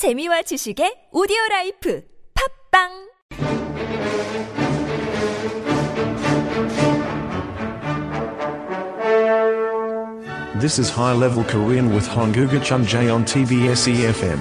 재미와 지식의 오디오 라이프 팝빵 This is High Level Korean with Honguga Chunjae on TBS EFM.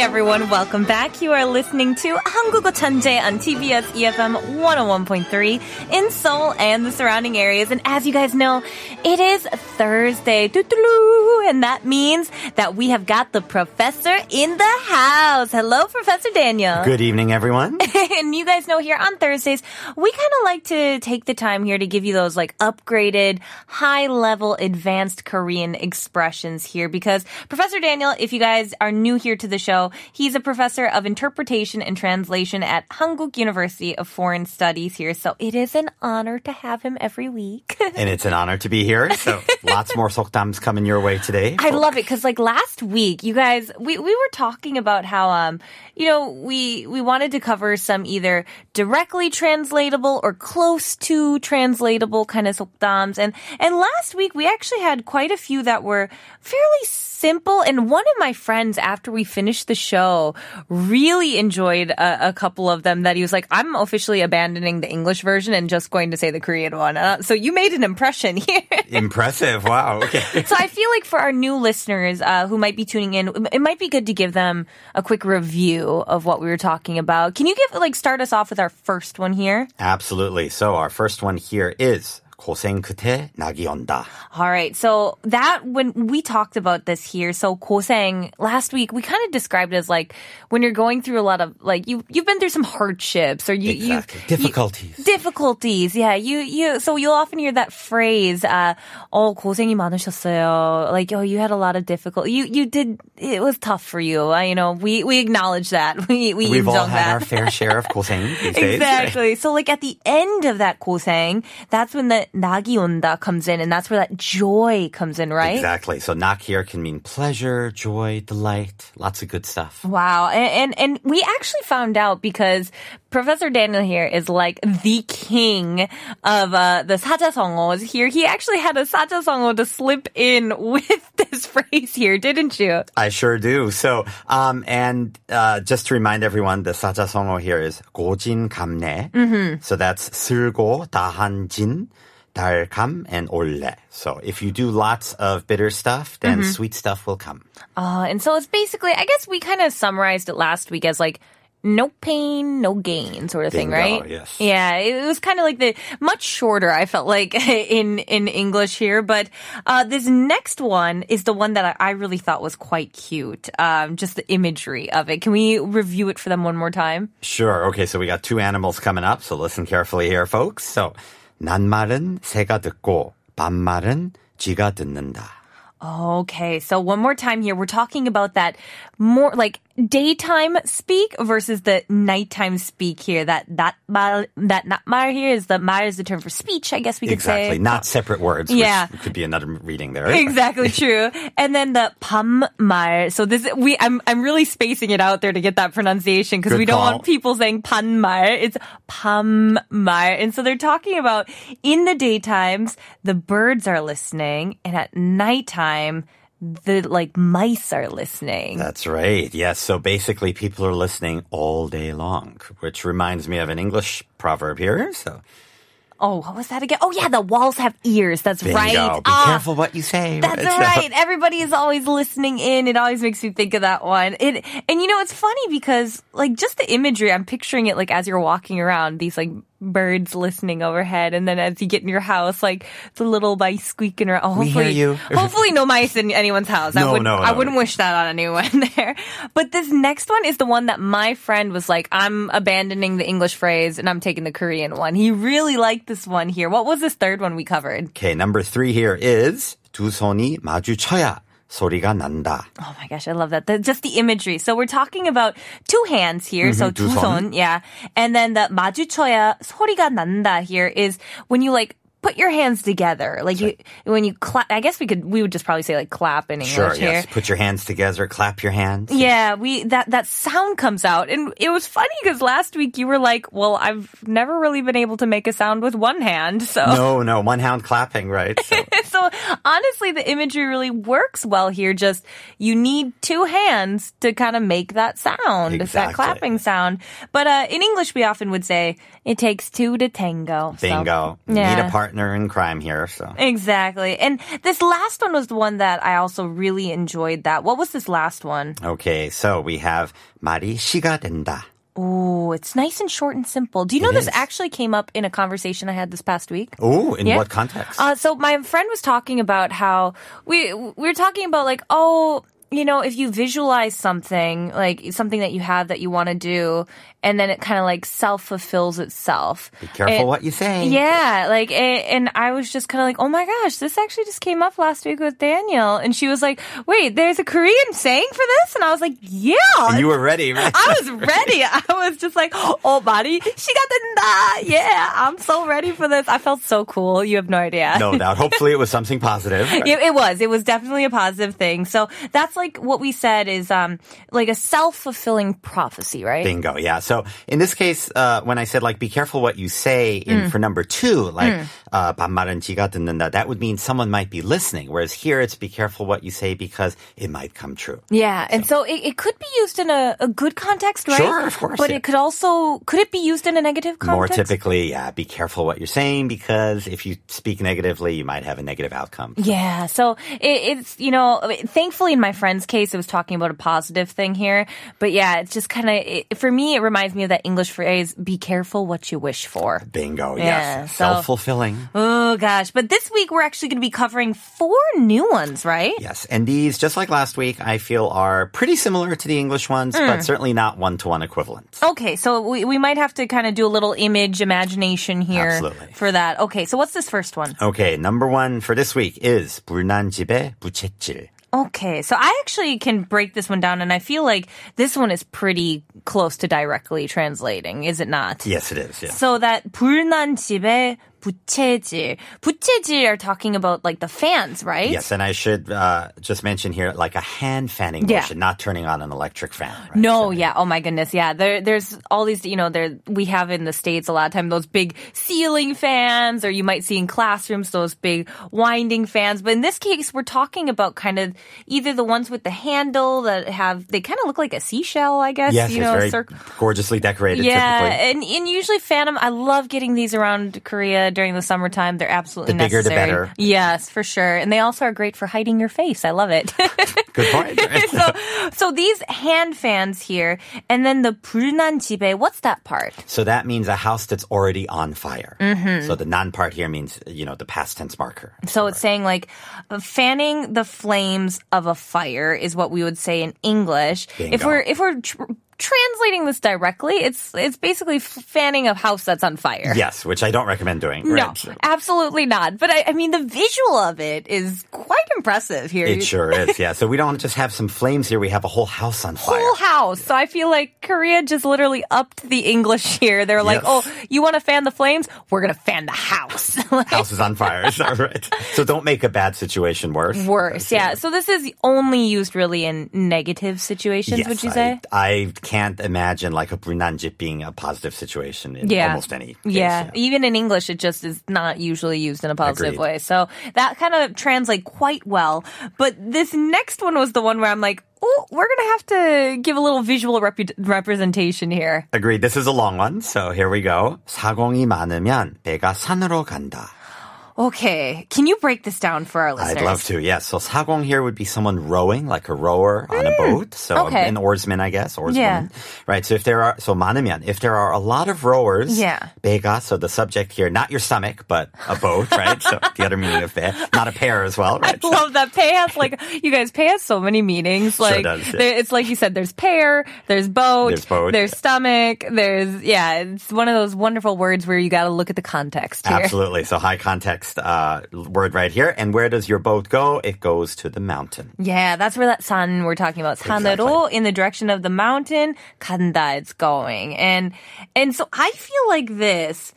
Hey everyone, welcome back. You are listening to 한국어 천재 on TBS EFM 101.3 in Seoul and the surrounding areas. And as you guys know, it is Thursday. Doo-doo-doo. And that means that we have got the professor in the house. Hello, Professor Daniel. Good evening, everyone. and you guys know here on Thursdays, we kind of like to take the time here to give you those like upgraded, high level, advanced Korean expressions here because Professor Daniel, if you guys are new here to the show, he's a professor of interpretation and translation at Hankuk University of Foreign Studies here. So it is an honor to have him every week. and it's an honor to be here. So lots more sokdams coming your way today. I love it because like last week, you guys, we, we were talking about how, um, you know, we, we wanted to cover some either directly translatable or close to translatable kind of sokdams. And, and last week we actually had quite a few that were fairly simple. And one of my friends, after we finished the show, really enjoyed a, a couple of them that he was like, I'm officially abandoning the English version and just going to say the Korean one. Uh, so you made an impression here. Impressive. Wow. Okay. So I feel like for our new listeners uh, who might be tuning in, it might be good to give them a quick review of what we were talking about. Can you give like start us off with our first one here? Absolutely. So our first one here is 고생 끝에 낙이 온다. All right. So that when we talked about this here, so 고생 last week we kind of described it as like when you're going through a lot of like you you've been through some hardships or you Exactly. you Difficulties. You, difficulties. Yeah. You you so you'll often hear that phrase uh oh 고생이 많으셨어요. Like oh you had a lot of difficult you you did it was tough for you. Uh, you know, we we acknowledge that. We we We've all 인정 had that. our fair share of 고생 these days. Exactly. So like at the end of that 고생, that's when the 낙이 온다 comes in and that's where that joy comes in, right? Exactly. So nak here can mean pleasure, joy, delight, lots of good stuff. Wow. And, and and we actually found out because Professor Daniel here is like the king of uh, the 사자성어s here. He actually had a 사자성어 to slip in with this phrase here, didn't you? I sure do. So, um, and uh, just to remind everyone, the 사자성어 here is 고진감래. Mm-hmm. So that's 쓸고, 다한진, 달감, and 올래. So if you do lots of bitter stuff, then sweet stuff will come. Uh, and so it's basically, I guess we kind of summarized it last week as like, no pain, no gain sort of thing, Bingo, right? yes. Yeah, it was kind of like the much shorter. I felt like in in English here, but uh, this next one is the one that I, I really thought was quite cute. Um, just the imagery of it. Can we review it for them one more time? Sure. Okay, so we got two animals coming up, so listen carefully here, folks. So, 낱말은 새가 듣고, 반말은 쥐가 듣는다. Okay, so one more time here. We're talking about that more like daytime speak versus the nighttime speak here. That that mal, that not here is the mal is the term for speech. I guess we could exactly. say not separate words. Yeah, could be another reading there. Exactly true. And then the pam mal. So this we I'm I'm really spacing it out there to get that pronunciation because we don't call. want people saying pan mal. It's pam mal. And so they're talking about in the daytimes the birds are listening, and at nighttime the like mice are listening. That's right. Yes. So basically, people are listening all day long, which reminds me of an English proverb here. So, oh, what was that again? Oh yeah, the walls have ears. That's bingo. right. Be Ah, careful what you say. That's So- right. Everybody is always listening in. It always makes me think of that one. It and you know it's funny because like just the imagery, I'm picturing it like as you're walking around, these like birds listening overhead, and then as you get in your house, like the little mice squeaking around. Oh, We hear hopefully, you. hopefully no mice in anyone's house. I No, would, no, I no. wouldn't wish that on anyone there. But this next one is the one that my friend was like, I'm abandoning the English phrase and I'm taking the Korean one. He really liked this one here. What was this third one we covered? Okay. Number three here is 두 손이 마주쳐야 소리가 난다. Oh my gosh, I love that. The, just the imagery. So we're talking about two hands here. So 두 두 손. 손, yeah. And then the 마주쳐야 소리가 난다 here is when you like put your hands together. Like you, when you clap, I guess we could, we would just probably say like clap in English Sure, here. yes. Put your hands together, clap your hands. Yeah, we that that sound comes out, and it was funny because last week you were like, "Well, I've never really been able to make a sound with one hand." So, No, no, one hand clapping, right? So, so honestly, the imagery really works well here. Just you need two hands to kind of make that sound, that Exactly. clapping sound. But uh, in English, we often would say it takes two to tango. So, bingo. yeah. Need a partner partner in crime here. So exactly. And this last one was the one that I also really enjoyed. That what was this last one? Okay, so we have 말이 씨가 된다. Oh, it's nice and short and simple. Do you know it this is. actually came up in a conversation I had this past week? Oh, in yeah? what context? Uh, so my friend was talking about how we we were talking about like, oh, you know, if you visualize something, like something that you have that you want to do, and then it kind of like self fulfills itself. Be careful it, what you say. Yeah. Like, it, and I was just kind of like, oh my gosh, this actually just came up last week with Daniel. And she was like, wait, there's a Korean saying for this? And I was like, yeah. And you were ready, right? I was ready. I was just like, oh, body, she got the, yeah, I'm so ready for this. I felt so cool. You have no idea. No doubt. Hopefully it was something positive. Right? It, it was. It was definitely a positive thing. So that's what we said is um like a self fulfilling prophecy, right? Bingo. Yeah. So in this case, uh, when I said like be careful what you say in for number two, like uh, 반말은 지가 듣는다, that would mean someone might be listening. Whereas here it's be careful what you say because it might come true. Yeah, and so it, it could be used in a, a good context, right? Sure, of course, But yeah. it could also could it be used in a negative context? More typically, yeah, be careful what you're saying because if you speak negatively, you might have a negative outcome. Yeah, so it, it's you know, thankfully in my friend's case, it was talking about a positive thing here. But yeah, it's just kind of for me, it reminds me of that English phrase: "Be careful what you wish for." Bingo. Yeah, yes. so- Self fulfilling. Oh gosh! But this week we're actually going to be covering four new ones, right? Yes, and these, just like last week, I feel are pretty similar to the English ones, Hmm. but certainly not one to one equivalent. Okay, so we, we might have to kind of do a little image imagination here Absolutely. for that. Okay, so what's this first one? Okay, number one for this week is 불난 집에 부채질. Okay, so I actually can break this one down, and I feel like this one is pretty close to directly translating, is it not? Yes, it is. Yeah. So that 불난 집에 부채질. 부채질 are talking about like the fans, right? Yes, and I should uh, just mention here, like a hand fanning Yeah. motion, not turning on an electric fan. Right? No, So- yeah. Oh my goodness. Yeah. There, there's all these, you know, there, we have in the States a lot of time those big ceiling fans, or you might see in classrooms those big winding fans. But in this case, we're talking about kind of either the ones with the handle that have, they kind of look like a seashell, I guess. Yes, you it's know, very circ- gorgeously decorated. Yeah, typically. and, and usually Phantom, I love getting these around Korea during the summertime. They're absolutely The bigger the necessary. better. Yes, for sure. And they also are great for hiding your face. I love it. Good point. so, so these hand fans here, and then the 불난 집에, what's that part? So that means a house that's already on fire. Mm-hmm. So the non part here means, you know, the past tense marker. So it's saying like uh, fanning the flames of a fire is what we would say in English. If Bingo. we're if we're tr- translating this directly, it's it's basically fanning a house that's on fire. Yes, which I don't recommend doing. No, right? Absolutely not. But I, I mean, the visual of it is quite impressive here. It sure is, yeah. So we don't just have some flames here, we have a whole house on fire. Whole house. So I feel like Korea just literally upped the English here. They're like, Yes. oh, you want to fan the flames? We're going to fan the house. Like, House is on fire. Is that right? So don't make a bad situation worse. Worse, yeah. So this is only used really in negative situations, Yes, would you say? I- say? I, can't imagine like a brunanjip being a positive situation in yeah. almost any case. yeah. Even in English, it just is not usually used in a positive Agreed. way. So that kind of translate quite well. But this next one was the one where I'm like, oh, we're going to have to give a little visual repu- representation here. Agreed. This is a long one, so here we go. 사공이 많으면 배가 산으로 간다. Okay. Can you break this down for our listeners? I'd love to, yes. So 사공 here would be someone rowing, like a rower on a boat. So Mm. okay. an oarsman, I guess, oarswoman. Yeah. Right. So if there are, so 많으면, if there are a lot of rowers, Yeah. 배가, so the subject here, not your stomach, but a boat, right? so the other meaning of 배, not a pair as well, I right? So- love that pay has like you guys pay has so many meanings. Like does, yeah. there, it's like you said, there's pair, there's boat, There's boat, there's yeah. stomach, there's yeah. It's one of those wonderful words where you got to look at the context here. Absolutely. So high context uh, word right here. And where does your boat go? It goes to the mountain. Yeah, that's where that sun we're talking about. 산으로 in the direction of the mountain. 간다, it's going. And and so I feel like this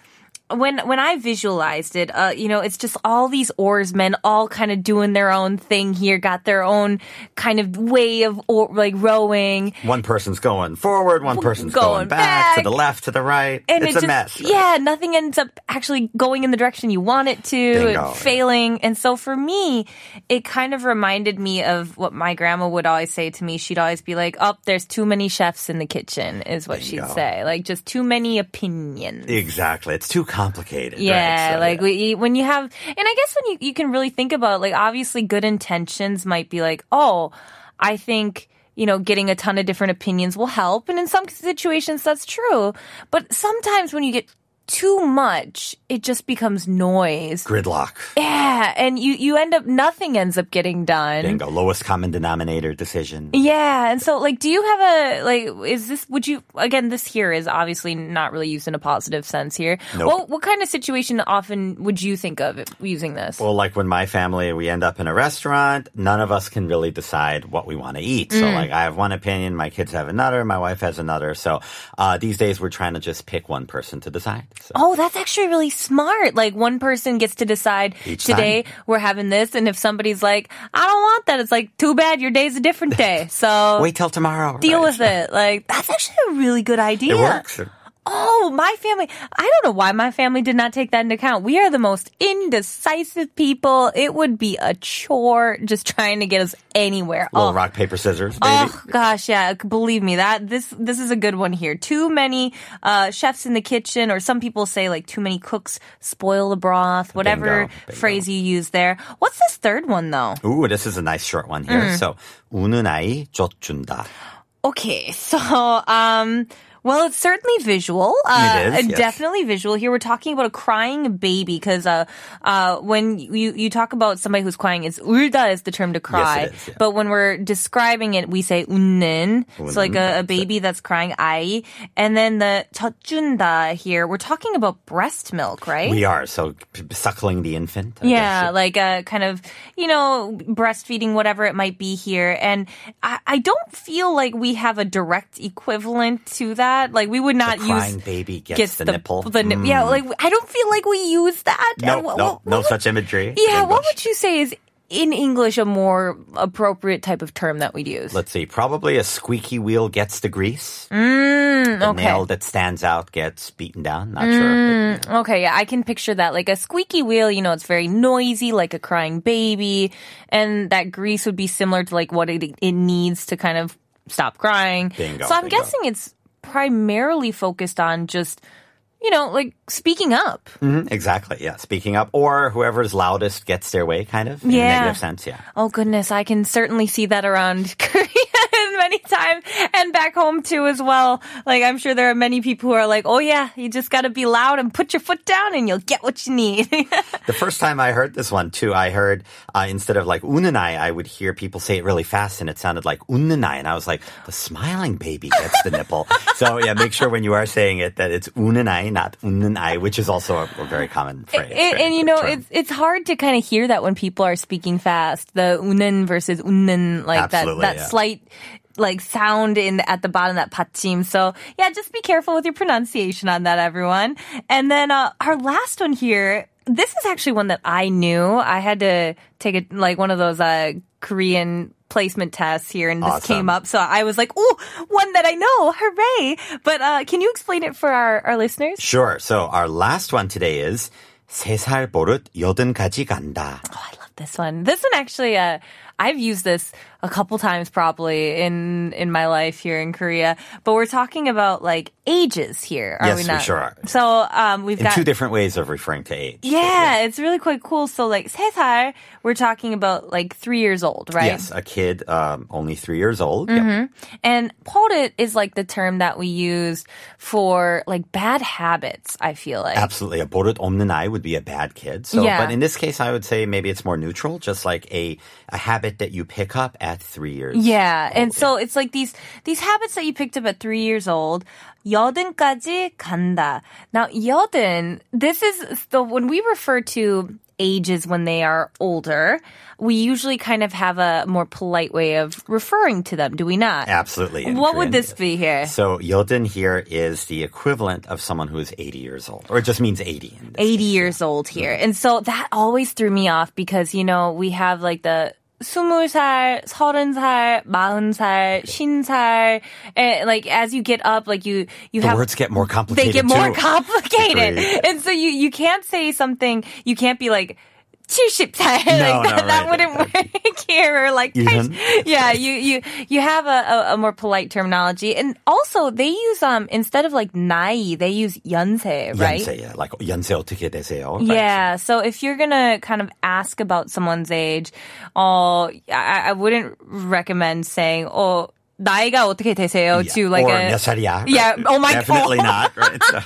when when I visualized it, uh, you know, it's just all these oarsmen all kind of doing their own thing here, got their own kind of way of or, like rowing. One person's going forward, one person's going going, back, to the left, to the right. And it's it a just, mess. right? Yeah, nothing ends up actually going in the direction you want it to, Bingo, failing. And so for me, it kind of reminded me of what my grandma would always say to me. She'd always be like, "Oh, there's too many chefs in the kitchen," is what she'd say. Like just too many opinions. Exactly. It's too complicated. Yeah, right? So, like yeah. we, when you have, and I guess when you, you can really think about, like, obviously good intentions might be like, oh, I think, you know, getting a ton of different opinions will help. And in some situations, that's true. But sometimes when you get too much, it just becomes noise. gridlock. Yeah. And you, you end up, nothing ends up getting done. Bingo. Lowest common denominator decision. Yeah, and so like, do you have a like? Is this? Would you again? This here is obviously not really used in a positive sense here. Nope. What what kind of situation often would you think of using this? Well, like when my family, we end up in a restaurant, none of us can really decide what we want to eat. So, Mm. like, I have one opinion, my kids have another, my wife has another. So, uh, these days we're trying to just pick one person to decide. So, Oh, that's actually really smart. Like one person gets to decide Each today we're having this, and if somebody's like, I don't want that, it's like too bad. Your day's a different day, so wait till tomorrow. deal right? with it. Like that's actually a really good idea. It works. Oh, my family. I don't know why my family did not take that into account. We are the most indecisive people. It would be a chore just trying to get us anywhere. Little oh. rock, paper, scissors, baby. Oh gosh, yeah. Believe me, that this this is a good one here. Too many uh, chefs in the kitchen, or some people say like too many cooks spoil the broth. Whatever Bingo, bingo. phrase you use there. What's this third one though? Ooh, this is a nice short one here. Mm. So, 우는 아이 쫓준다. Okay, so um Well, it's certainly visual. Uh, it is, yes. Definitely visual. Here we're talking about a crying baby because uh, uh, when you, you talk about somebody who's crying, it's 울다 is the term to cry. Yes, yeah. But when we're describing it, we say 우는. It's so like a, a baby that's crying, 아이. And then the 젖준다 here, we're talking about breast milk, right? We are. So suckling the infant. I yeah, guess. like a kind of, you know, breastfeeding, whatever it might be here. And I, I don't feel like we have a direct equivalent to that. Like we would not The crying use baby gets, the, nipple. The nip- Yeah, like I don't feel like we use that. no, what- no, what- no what- such imagery. Yeah, what would you say is in English a more appropriate type of term that we'd use? Let's see. Probably a squeaky wheel gets the grease. Mm, The okay. nail that stands out gets beaten down. Not sure. Okay, yeah, I can picture that. Like a squeaky wheel, you know, it's very noisy, like a crying baby. And that grease would be similar to like what it, it needs to kind of stop crying. Bingo, so I'm bingo. guessing it's primarily focused on just, you know, like speaking up. Mhm, exactly. Yeah. Speaking up, or whoever's loudest gets their way, kind of. In Yeah. a negative sense. Yeah. Oh goodness, I can certainly see that around Korea many times and back home too as well. Like I'm sure there are many people who are like, "Oh yeah, you just got to be loud and put your foot down and you'll get what you need." The first time I heard this one too, I heard uh, instead of like unanai, I would hear people say it really fast, and it sounded like unanai, and I was like, the smiling baby gets the nipple. So yeah, make sure when you are saying it that it's unanai, not unanai, which is also a, a very common phrase. and, and, you know, Term. it's it's hard to kind of hear that when people are speaking fast. The unen versus unen, like Absolutely, that that yeah. slight like sound in at the bottom that pachim. So yeah, just be careful with your pronunciation on that, everyone. And then uh, our last one here. This is actually one that I knew. I had to take a like one of those uh, Korean placement tests here, and this Awesome. came up. So I was like, "Oh, one that I know! Hooray!" But uh, can you explain it for our, our listeners? Sure. So our last one today is 세살 버릇 여든 가지 간다. Oh, I love this one. This one actually, uh, I've used this a couple times probably in in my life here in Korea. But we're talking about like ages here, are Yes, we we not? sure are. So um, we've In got two different ways of referring to age. yeah, it's really quite cool. So like 세살, we're talking about like three years old, right? Yes, a kid um, only three years old. Yep. Mm-hmm. And 버릇 is like the term that we use for like bad habits. I feel like. Absolutely. A 버릇 없는 아이 would be a bad kid. So, Yeah. but in this case, I would say maybe it's more neutral, just like a, a habit that you pick up at three years. Yeah, and old. so it's like these these habits that you picked up at three years old. 여든까지 간다. Now, 여든, this is the when we refer to ages when they are older, we usually kind of have a more polite way of referring to them, do we not? Absolutely. in What would Korean. this be here? So Yodin here is the equivalent of someone who is 80 years old, or it just means 80. in this 80 years old here. And so that always threw me off because, you know, we have like the 20살, 30살, 40살, 50살. And like as you get up, like you, you The have. words get more complicated. They get more too. complicated. Agreed. And so you, you can't say something, you can't be like, 70살. No, like no, that, that right. wouldn't work here. Or like, Even? yeah, you, you, you have a, a, a more polite terminology. And also they use, um, instead of like 나이, they use 연세, right? 연세, yeah, like 연세 어떻게 되세요? right? Yeah. So if you're gonna kind of ask about someone's age, uh, I, I wouldn't recommend saying, "Oh, 나이가 어떻게 되세요?" Yeah. to like or a 몇 살이야? Yeah, right? oh my Definitely God. not. Right? So,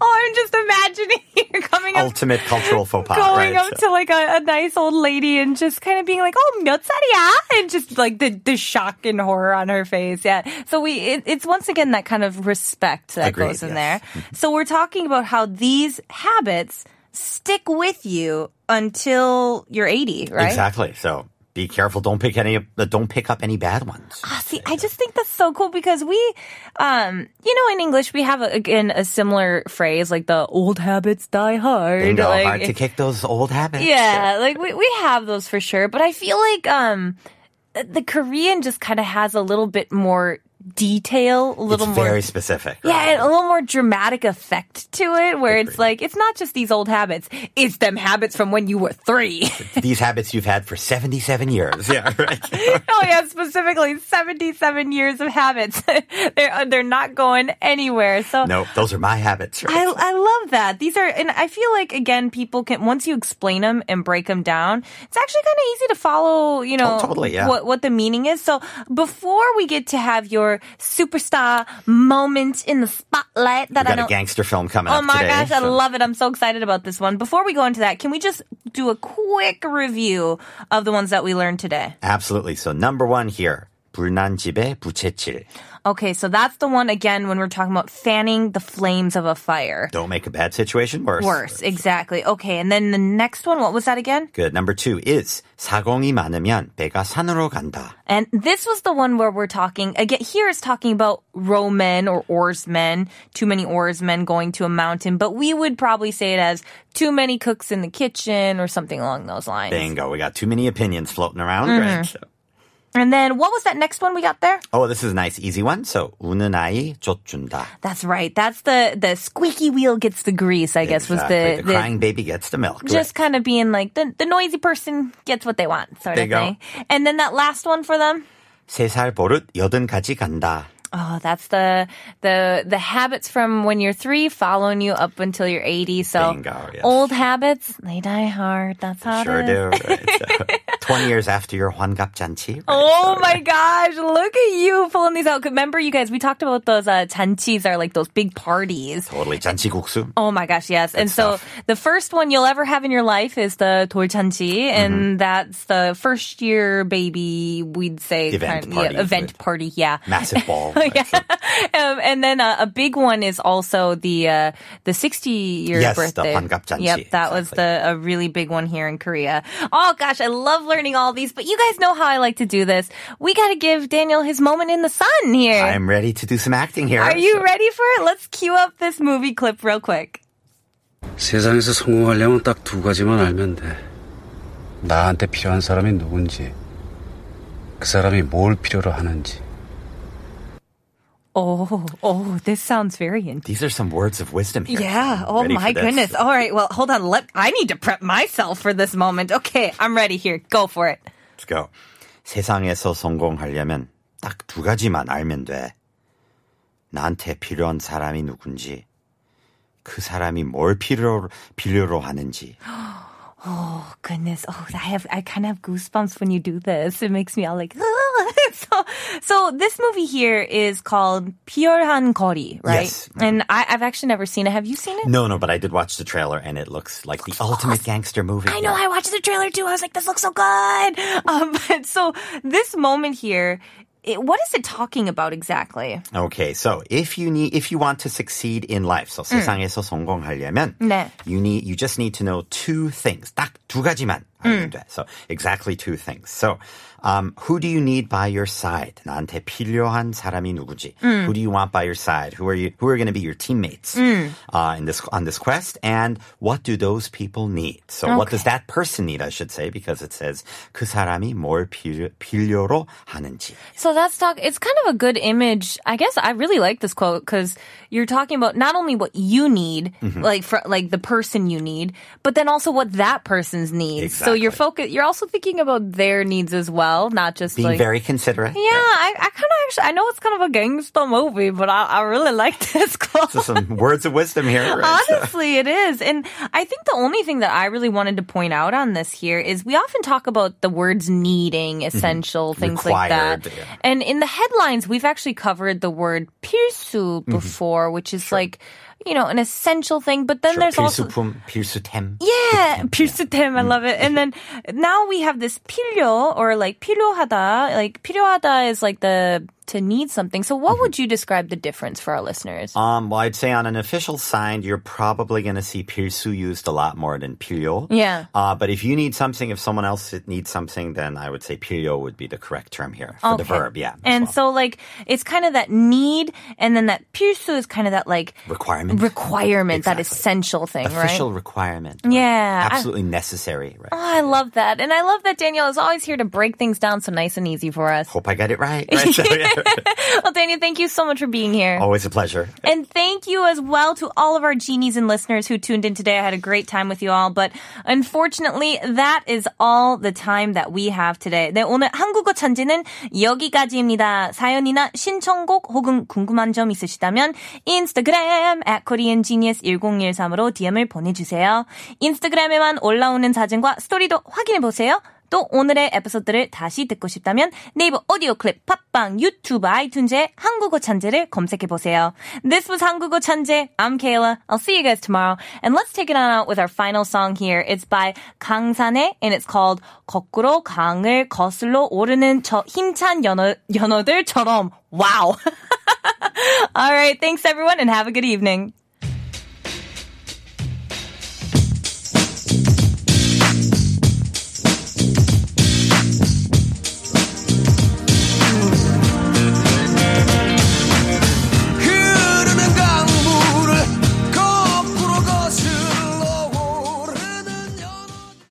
Oh, I'm just imagining you coming up. ultimate cultural faux pas. Going right? up So- to like a, a nice old lady and just kind of being like, "Oh, 몇 살이야?" and just like the the shock and horror on her face. Yeah. So we it, it's once again that kind of respect that Agreed, goes in yes. there. So we're talking about how these habits stick with you until you're 80, right? Exactly. So be careful. Don't pick any. Don't pick up any bad ones. Ah, See, I just think that's so cool because we, um, you know, in English we have a, again a similar phrase like the old habits die hard. Bingo. like, Hard to kick those old habits. Yeah, like we we have those for sure, but I feel like um the Korean just kind of has a little bit more detail, a little it's more very specific. yeah, and a little more dramatic effect to it where it's like it's not just these old habits, it's them habits from when you were 3. These habits you've had for 77 years. Yeah, right. oh yeah, specifically 77 years of habits. they're uh, they're not going anywhere. So no, those are my habits. Right? I, I love that. These are, and I feel like again, people can once you explain them and break them down, it's actually kind of easy to follow. You know, Oh, totally, yeah. what what the meaning is. So before we get to have your superstar moment in the spotlight, that We've I got a don't. gangster film coming Oh my today. gosh, I love it. I'm so excited about this one. Before we go into that, can we just do a quick review of the ones that we learned today? Absolutely. So number one here. 불난 집에 부채질. Okay, so that's the one again when we're talking about fanning the flames of a fire. Don't make a bad situation worse. Worse, exactly. Okay, and then the next one, what was that again? Good. Number two is 사공이 많으면 배가 산으로 간다. And this was the one where we're talking, again, here it's talking about rowmen or oarsmen, too many oarsmen going to a mountain, but we would probably say it as too many cooks in the kitchen or something along those lines. Bingo. We got too many opinions floating around. Mm-hmm. Right. So- And then what was that next one we got there? Oh, this is a nice easy one. So 우는 아이 쫓준다. That's right. That's the, the squeaky wheel gets the grease, I guess, was Exactly. the, the, crying baby gets the milk. just kind of being like the, the noisy person gets what they want sort There of you go. thing. And then that last one for them? 세살 버릇 여든 가지 간다. Oh, that's the the the habits from when you're three following you up until you're 80. So Bingo, yes. old habits, they die hard. That's how Sure it is. do. Right. So, 20 years after your 환갑잔치. Right? Oh So, my gosh, look at you pulling these out. Remember, you guys, we talked about those uh, 잔치s are like those big parties. Totally. 잔치국수. Oh my gosh, yes. and so stuff. the first one you'll ever have in your life is the 돌잔치, and Mm-hmm. that's the first year baby, we'd say. Event kind- party Yeah, event with- party, yeah. Massive ball. yeah. Um, and then uh, a big one is also the uh, the 60 year yes, birthday. Yes, the 환갑잔치. Yep, that exactly. was the a really big one here in Korea. Oh gosh, I love learning all these, but you guys know how I like to do this. We got to give Daniel his moment in the sun here. I'm ready to do some acting here. Are you so. ready for it? Let's cue up this movie clip real quick. 세상에서 성공하려면 딱 두 가지만 알면 돼. 나한테 필요한 사람이 누군지, 그 사람이 뭘 필요로 하는지. Oh, oh, this sounds very intense. These are some words of wisdom here. Yeah. Oh Ready my for this? goodness. All right. Well, hold on. Let I need to prep myself for this moment. Okay, I'm ready here. Go for it. Let's go. 세상에서 성공하려면 딱 두 가지만 알면 돼. 나한테 필요한 사람이 누군지, 그 사람이 뭘 필요로, 필요로 하는지. Oh goodness. Oh, I have I kind of have goosebumps when you do this. It makes me all like so. So this movie here is called Pyeolhan Gori, right? Yes. And I, I've actually never seen it. Have you seen it? No, no, but I did watch the trailer and it looks like the ultimate gangster movie. I know. I watched the trailer too. I was like, this looks so good. Um, but so this moment here, it, what is it talking about exactly? Okay, so if you need, if you want to succeed in life, so 세상에서 성공하려면, 네. you need, you just need to know two things. 딱 두 가지만 알면 돼. So exactly two things. So, um, who do you need by your side? 나한테 필요한 사람이 누구지? Who do you want by your side? Who are you? Who are going to be your teammates uh, in this on this quest? And what do those people need? So, what does that person need? I should say because it says 그 사람이 뭘 필요, 필요로 하는지. So that's talk. It's kind of a good image. I guess I really like this quote because you're talking about not only what you need, Mm-hmm. like for like the person you need, but then also what that person's needs. So you're focus. You're also thinking about their needs as well, not just Being like. very considerate. yeah, I, I kind of actually, I know it's kind of a gangster movie, but I, I really like this quote. So some words of wisdom here. right? So- Honestly, it is. And I think the only thing that I really wanted to point out on this here is we often talk about the words needing, essential, things like that. Mm-hmm. Yeah. And in the headlines, we've actually covered the word 필수 Mm-hmm. before, which is like, you know, an essential thing. But then Sure, there's also. 필수품, 필수템. Yeah, 필수템. I love it. And then now we have this 필요 or like 필요하다. Like 필요하다 is like the to need something. So, what mm-hmm. would you describe the difference for our listeners? Um, well, I'd say on an official sign, you're probably going to see 필수 used a lot more than 필요. Yeah. Uh, but if you need something, if someone else needs something, then I would say 필요 would be the correct term here for okay. the verb. Yeah. And well. so, like, it's kind of that need, and then that 필수 is kind of that like requirement, requirement, exactly. that essential thing, official right? Official requirement. Right? Yeah. Absolutely I, necessary. Right. Oh, I love that, and I love that Daniel is always here to break things down so nice and easy for us. Hope I got it right. right? So, yeah, Well, Danielle, thank you so much for being here. Always a pleasure. And thank you as well to all of our genies and listeners who tuned in today. I had a great time with you all, but unfortunately, that is all the time that we have today. 네, 오늘 한국어 천재는 여기까지입니다. 사연이나 신청곡 혹은 궁금한 점 있으시다면 인스타그램 at koreangenius1013으로 DM을 보내주세요. 인스타그램에만 올라오는 사진과 스토리도 확인해보세요. 또 오늘의 에피소드를 다시 듣고 싶다면 네이버 오디오 클립, 팟빵, 유튜브, 아이튠즈에 한국어 천재를 검색해보세요. This was 한국어 천재. I'm Kayla. I'll see you guys tomorrow. And let's take it on out with our final song here. It's by 강산에 and it's called 거꾸로 강을 거슬러 오르는 저 힘찬 연어, 연어들처럼. Wow. All right. Thanks everyone and have a good evening.